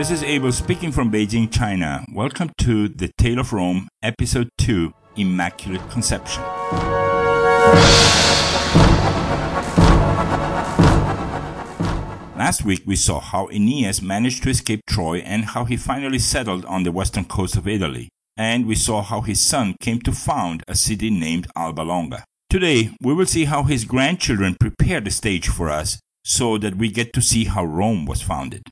this is Abel speaking from Beijing, China. Welcome to The Tale of Rome, Episode 2 Immaculate Conception. Last week we saw how Aeneas managed to escape Troy and how he finally settled on the western coast of Italy. And we saw how his son came to found a city named Alba Longa. Today we will see how his grandchildren prepare the stage for us so that we get to see how Rome was founded.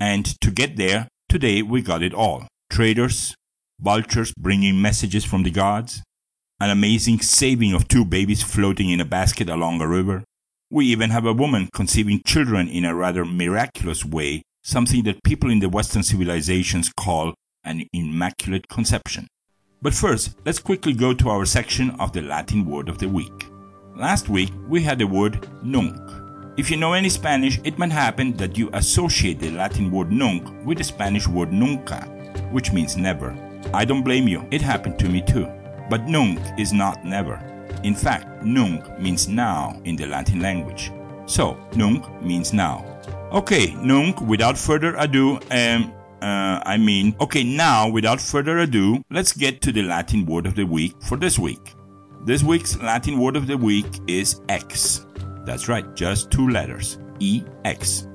And to get there, today we got it all. Traders, vultures bringing messages from the gods, an amazing saving of two babies floating in a basket along a river. We even have a woman conceiving children in a rather miraculous way, something that people in the Western civilizations call an immaculate conception. But first, let's quickly go to our section of the Latin word of the week. Last week, we had the word nunc, if you know any Spanish, it might happen that you associate the Latin word nunc with the Spanish word nunca, which means never. I don't blame you, it happened to me too. But nunc is not never. In fact, nunc means now in the Latin language. So, nunc means now. Okay, nunc, without further ado, um, uh, I mean, okay, now, without further ado, let's get to the Latin word of the week for this week. This week's Latin word of the week is ex. That's right, just two letters EX.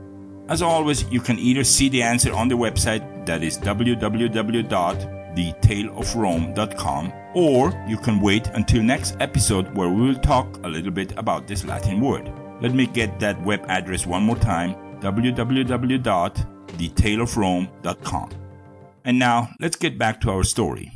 As always, you can either see the answer on the website that is www.thetaleofrome.com or you can wait until next episode where we will talk a little bit about this Latin word. Let me get that web address one more time www.thetaleofrome.com. And now let's get back to our story.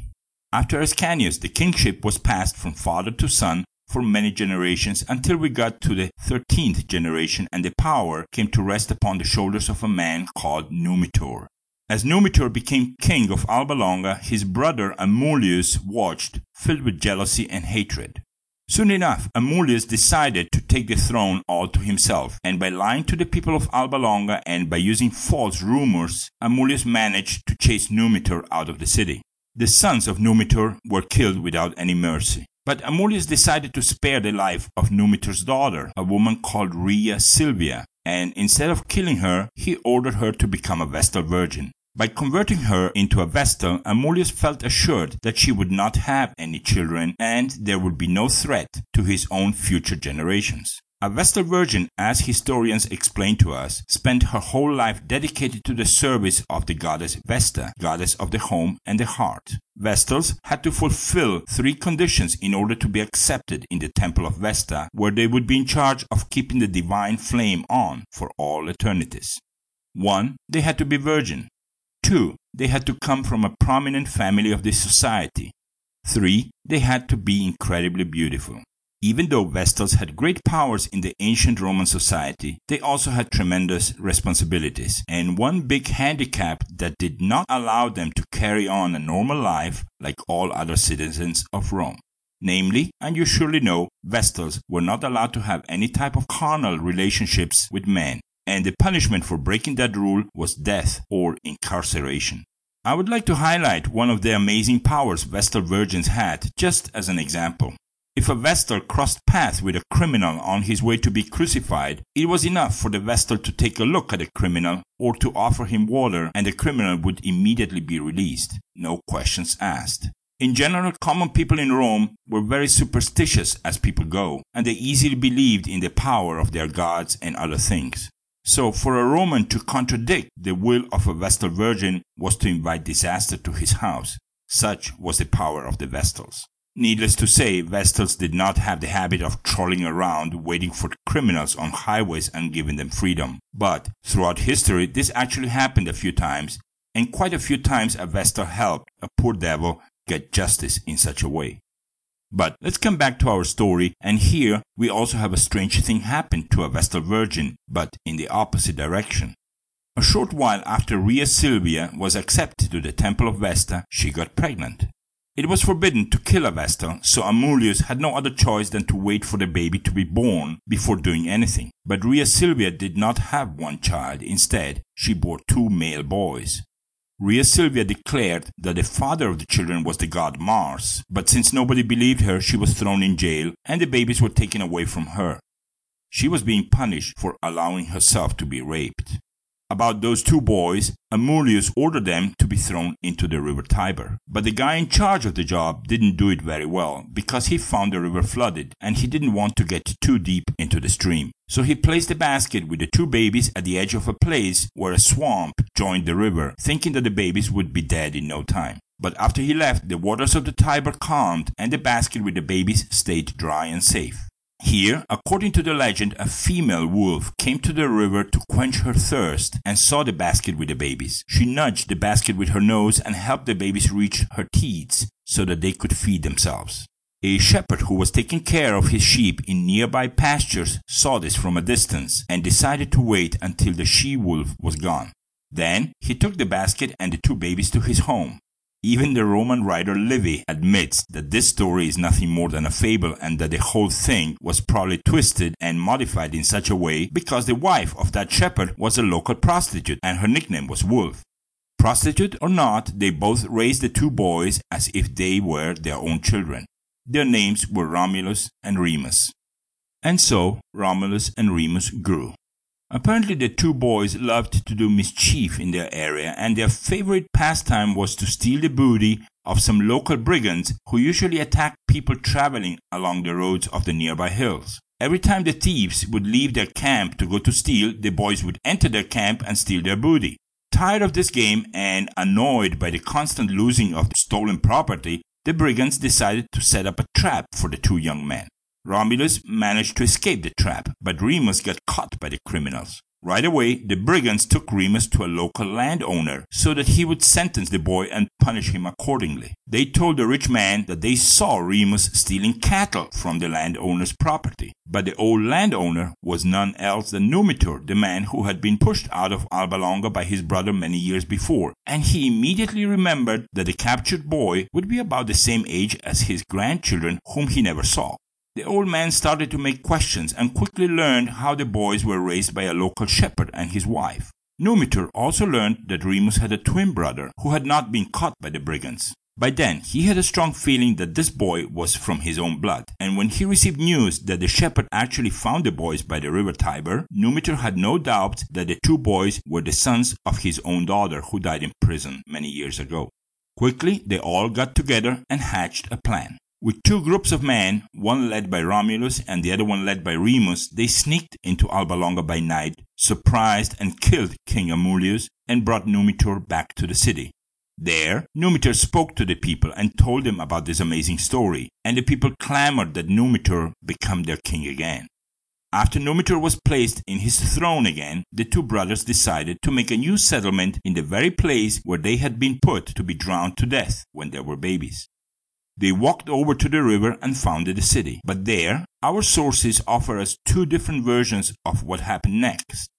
After Ascanius, the kingship was passed from father to son for many generations until we got to the 13th generation and the power came to rest upon the shoulders of a man called Numitor. As Numitor became king of Alba Longa, his brother Amulius watched, filled with jealousy and hatred. Soon enough, Amulius decided to take the throne all to himself, and by lying to the people of Alba Longa and by using false rumors, Amulius managed to chase Numitor out of the city. The sons of Numitor were killed without any mercy. But Amulius decided to spare the life of Numitor's daughter, a woman called Rhea Silvia, and instead of killing her, he ordered her to become a Vestal Virgin. By converting her into a Vestal, Amulius felt assured that she would not have any children and there would be no threat to his own future generations. A Vestal Virgin, as historians explain to us, spent her whole life dedicated to the service of the goddess Vesta, goddess of the home and the heart. Vestals had to fulfill three conditions in order to be accepted in the temple of Vesta, where they would be in charge of keeping the divine flame on for all eternities. 1. They had to be virgin. 2. They had to come from a prominent family of the society. 3. They had to be incredibly beautiful. Even though Vestals had great powers in the ancient Roman society, they also had tremendous responsibilities, and one big handicap that did not allow them to carry on a normal life like all other citizens of Rome. Namely, and you surely know, Vestals were not allowed to have any type of carnal relationships with men, and the punishment for breaking that rule was death or incarceration. I would like to highlight one of the amazing powers Vestal virgins had, just as an example. If a Vestal crossed paths with a criminal on his way to be crucified, it was enough for the Vestal to take a look at the criminal or to offer him water and the criminal would immediately be released, no questions asked. In general, common people in Rome were very superstitious as people go, and they easily believed in the power of their gods and other things. So, for a Roman to contradict the will of a Vestal Virgin was to invite disaster to his house. Such was the power of the Vestals. Needless to say, Vestals did not have the habit of trolling around waiting for criminals on highways and giving them freedom. But throughout history, this actually happened a few times, and quite a few times a Vestal helped a poor devil get justice in such a way. But let's come back to our story, and here we also have a strange thing happen to a Vestal Virgin, but in the opposite direction. A short while after Rhea Silvia was accepted to the Temple of Vesta, she got pregnant. It was forbidden to kill a Vestal, so Amulius had no other choice than to wait for the baby to be born before doing anything. But Rhea Silvia did not have one child. Instead, she bore two male boys. Rhea Silvia declared that the father of the children was the god Mars, but since nobody believed her, she was thrown in jail and the babies were taken away from her. She was being punished for allowing herself to be raped. About those two boys, Amulius ordered them to be thrown into the river Tiber. But the guy in charge of the job didn't do it very well because he found the river flooded and he didn't want to get too deep into the stream. So he placed a basket with the two babies at the edge of a place where a swamp joined the river, thinking that the babies would be dead in no time. But after he left, the waters of the Tiber calmed and the basket with the babies stayed dry and safe. Here, according to the legend, a female wolf came to the river to quench her thirst and saw the basket with the babies. She nudged the basket with her nose and helped the babies reach her teats so that they could feed themselves. A shepherd who was taking care of his sheep in nearby pastures saw this from a distance and decided to wait until the she wolf was gone. Then he took the basket and the two babies to his home. Even the Roman writer Livy admits that this story is nothing more than a fable and that the whole thing was probably twisted and modified in such a way because the wife of that shepherd was a local prostitute and her nickname was Wolf. Prostitute or not, they both raised the two boys as if they were their own children. Their names were Romulus and Remus. And so Romulus and Remus grew. Apparently, the two boys loved to do mischief in their area, and their favorite pastime was to steal the booty of some local brigands who usually attacked people traveling along the roads of the nearby hills. Every time the thieves would leave their camp to go to steal, the boys would enter their camp and steal their booty. Tired of this game and annoyed by the constant losing of the stolen property, the brigands decided to set up a trap for the two young men. Romulus managed to escape the trap, but Remus got caught by the criminals. Right away, the brigands took Remus to a local landowner so that he would sentence the boy and punish him accordingly. They told the rich man that they saw Remus stealing cattle from the landowner's property. But the old landowner was none else than Numitor, the man who had been pushed out of Alba Longa by his brother many years before, and he immediately remembered that the captured boy would be about the same age as his grandchildren whom he never saw. The old man started to make questions and quickly learned how the boys were raised by a local shepherd and his wife. Numitor also learned that Remus had a twin brother who had not been caught by the brigands. By then, he had a strong feeling that this boy was from his own blood, and when he received news that the shepherd actually found the boys by the river Tiber, Numitor had no doubt that the two boys were the sons of his own daughter who died in prison many years ago. Quickly, they all got together and hatched a plan. With two groups of men, one led by Romulus and the other one led by Remus, they sneaked into Alba Longa by night, surprised and killed King Amulius, and brought Numitor back to the city. There, Numitor spoke to the people and told them about this amazing story, and the people clamored that Numitor become their king again. After Numitor was placed in his throne again, the two brothers decided to make a new settlement in the very place where they had been put to be drowned to death when they were babies. They walked over to the river and founded the city. But there, our sources offer us two different versions of what happened next.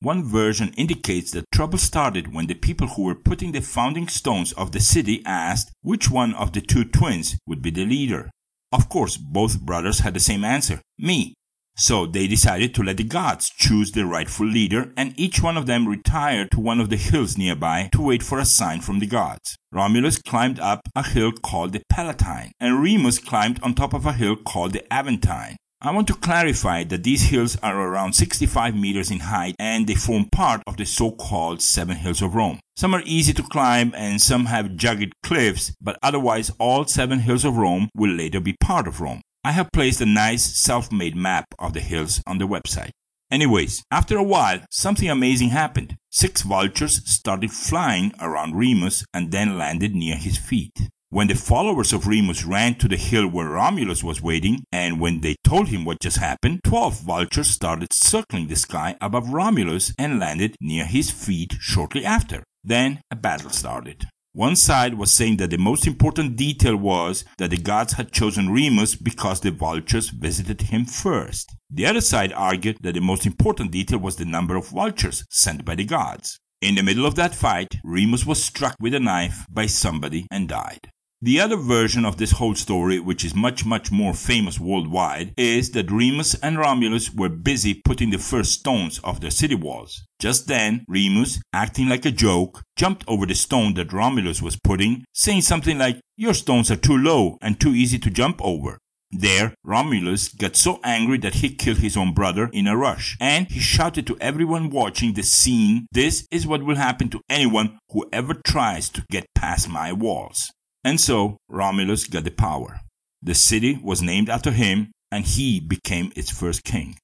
One version indicates that trouble started when the people who were putting the founding stones of the city asked which one of the two twins would be the leader. Of course, both brothers had the same answer me. So they decided to let the gods choose the rightful leader, and each one of them retired to one of the hills nearby to wait for a sign from the gods. Romulus climbed up a hill called the Palatine, and Remus climbed on top of a hill called the Aventine. I want to clarify that these hills are around 65 meters in height and they form part of the so-called Seven Hills of Rome. Some are easy to climb and some have jagged cliffs, but otherwise all seven hills of Rome will later be part of Rome. I have placed a nice self-made map of the hills on the website. Anyways, after a while, something amazing happened. Six vultures started flying around Remus and then landed near his feet. When the followers of Remus ran to the hill where Romulus was waiting, and when they told him what just happened, twelve vultures started circling the sky above Romulus and landed near his feet shortly after. Then a battle started. One side was saying that the most important detail was that the gods had chosen Remus because the vultures visited him first. The other side argued that the most important detail was the number of vultures sent by the gods. In the middle of that fight, Remus was struck with a knife by somebody and died. The other version of this whole story, which is much, much more famous worldwide, is that Remus and Romulus were busy putting the first stones of their city walls. Just then, Remus, acting like a joke, jumped over the stone that Romulus was putting, saying something like, Your stones are too low and too easy to jump over. There, Romulus got so angry that he killed his own brother in a rush, and he shouted to everyone watching the scene, This is what will happen to anyone who ever tries to get past my walls. And so, Romulus got the power. The city was named after him, and he became its first king.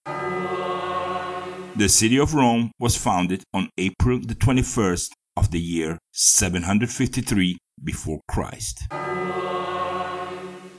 The city of Rome was founded on April the 21st of the year 753 before Christ.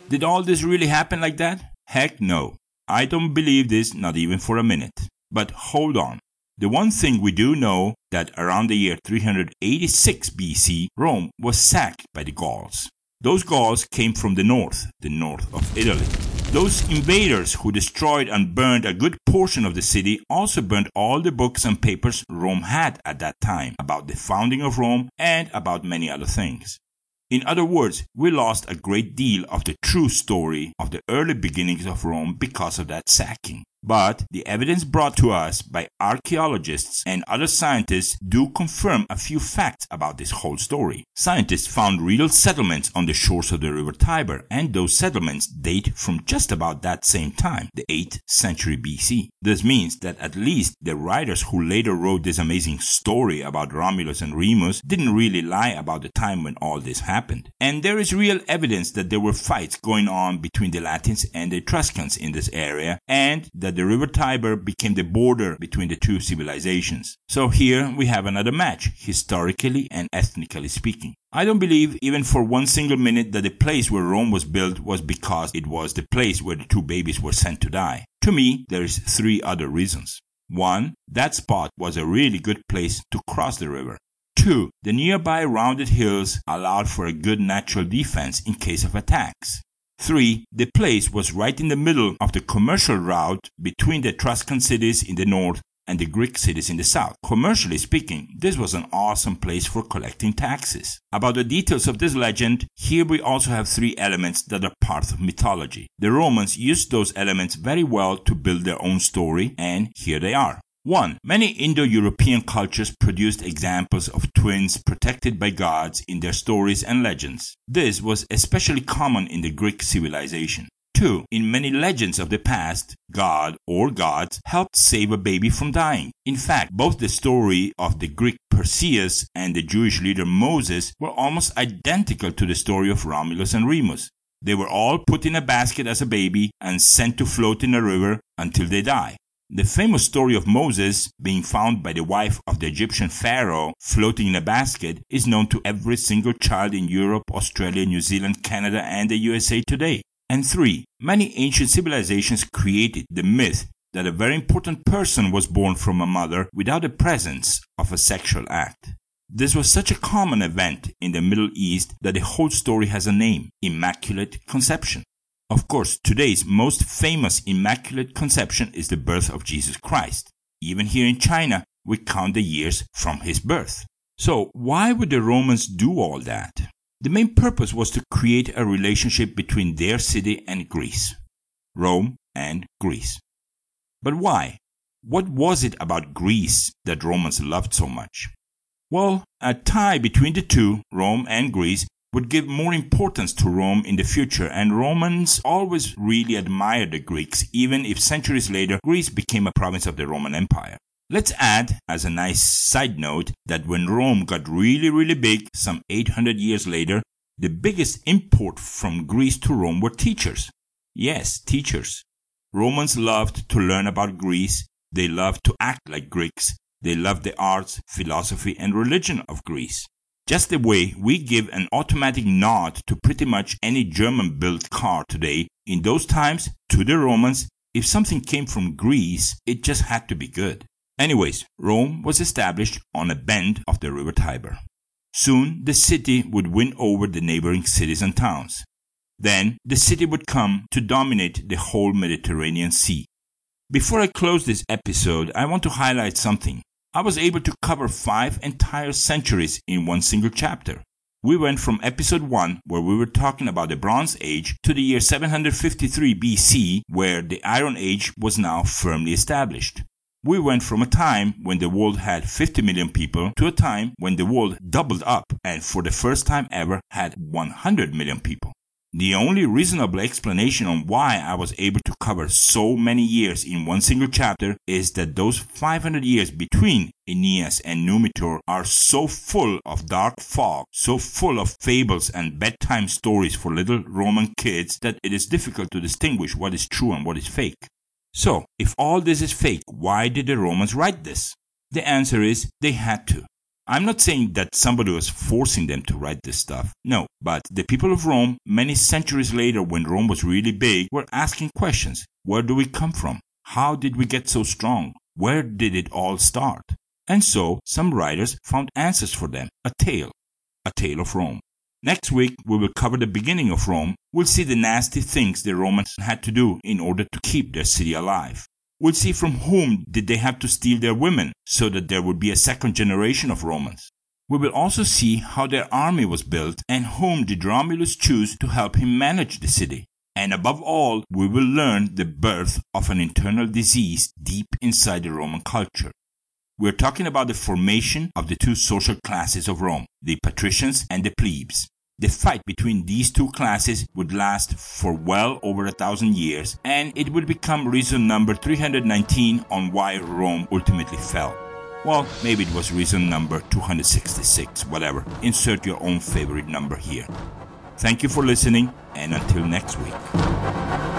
Did all this really happen like that? Heck no. I don't believe this not even for a minute. But hold on. The one thing we do know that around the year 386 BC, Rome was sacked by the Gauls. Those Gauls came from the north, the north of Italy. Those invaders who destroyed and burned a good portion of the city also burned all the books and papers Rome had at that time about the founding of Rome and about many other things. In other words, we lost a great deal of the true story of the early beginnings of Rome because of that sacking. But the evidence brought to us by archaeologists and other scientists do confirm a few facts about this whole story. Scientists found real settlements on the shores of the river Tiber, and those settlements date from just about that same time, the 8th century BC. This means that at least the writers who later wrote this amazing story about Romulus and Remus didn't really lie about the time when all this happened. And there is real evidence that there were fights going on between the Latins and the Etruscans in this area, and that the river Tiber became the border between the two civilizations. So here we have another match, historically and ethnically speaking. I don't believe even for one single minute that the place where Rome was built was because it was the place where the two babies were sent to die. To me, there is three other reasons. One, that spot was a really good place to cross the river. Two, the nearby rounded hills allowed for a good natural defense in case of attacks. 3. The place was right in the middle of the commercial route between the Etruscan cities in the north and the Greek cities in the south. Commercially speaking, this was an awesome place for collecting taxes. About the details of this legend, here we also have three elements that are part of mythology. The Romans used those elements very well to build their own story, and here they are. 1. Many Indo European cultures produced examples of twins protected by gods in their stories and legends. This was especially common in the Greek civilization. 2. In many legends of the past, God or gods helped save a baby from dying. In fact, both the story of the Greek Perseus and the Jewish leader Moses were almost identical to the story of Romulus and Remus. They were all put in a basket as a baby and sent to float in a river until they die. The famous story of Moses being found by the wife of the Egyptian pharaoh floating in a basket is known to every single child in Europe, Australia, New Zealand, Canada, and the USA today. And three, many ancient civilizations created the myth that a very important person was born from a mother without the presence of a sexual act. This was such a common event in the Middle East that the whole story has a name Immaculate Conception. Of course, today's most famous Immaculate Conception is the birth of Jesus Christ. Even here in China, we count the years from his birth. So, why would the Romans do all that? The main purpose was to create a relationship between their city and Greece. Rome and Greece. But why? What was it about Greece that Romans loved so much? Well, a tie between the two, Rome and Greece, would give more importance to Rome in the future, and Romans always really admired the Greeks, even if centuries later Greece became a province of the Roman Empire. Let's add, as a nice side note, that when Rome got really, really big, some 800 years later, the biggest import from Greece to Rome were teachers. Yes, teachers. Romans loved to learn about Greece, they loved to act like Greeks, they loved the arts, philosophy, and religion of Greece. Just the way we give an automatic nod to pretty much any German built car today, in those times, to the Romans, if something came from Greece, it just had to be good. Anyways, Rome was established on a bend of the river Tiber. Soon the city would win over the neighboring cities and towns. Then the city would come to dominate the whole Mediterranean Sea. Before I close this episode, I want to highlight something. I was able to cover five entire centuries in one single chapter. We went from episode 1, where we were talking about the Bronze Age, to the year 753 BC, where the Iron Age was now firmly established. We went from a time when the world had 50 million people to a time when the world doubled up and for the first time ever had 100 million people. The only reasonable explanation on why I was able to cover so many years in one single chapter is that those 500 years between Aeneas and Numitor are so full of dark fog, so full of fables and bedtime stories for little Roman kids that it is difficult to distinguish what is true and what is fake. So, if all this is fake, why did the Romans write this? The answer is they had to. I'm not saying that somebody was forcing them to write this stuff. No, but the people of Rome, many centuries later when Rome was really big, were asking questions. Where do we come from? How did we get so strong? Where did it all start? And so some writers found answers for them. A tale. A tale of Rome. Next week, we will cover the beginning of Rome. We'll see the nasty things the Romans had to do in order to keep their city alive. We'll see from whom did they have to steal their women so that there would be a second generation of Romans. We will also see how their army was built and whom did Romulus choose to help him manage the city. And above all, we will learn the birth of an internal disease deep inside the Roman culture. We're talking about the formation of the two social classes of Rome, the patricians and the plebes. The fight between these two classes would last for well over a thousand years, and it would become reason number 319 on why Rome ultimately fell. Well, maybe it was reason number 266, whatever. Insert your own favorite number here. Thank you for listening, and until next week.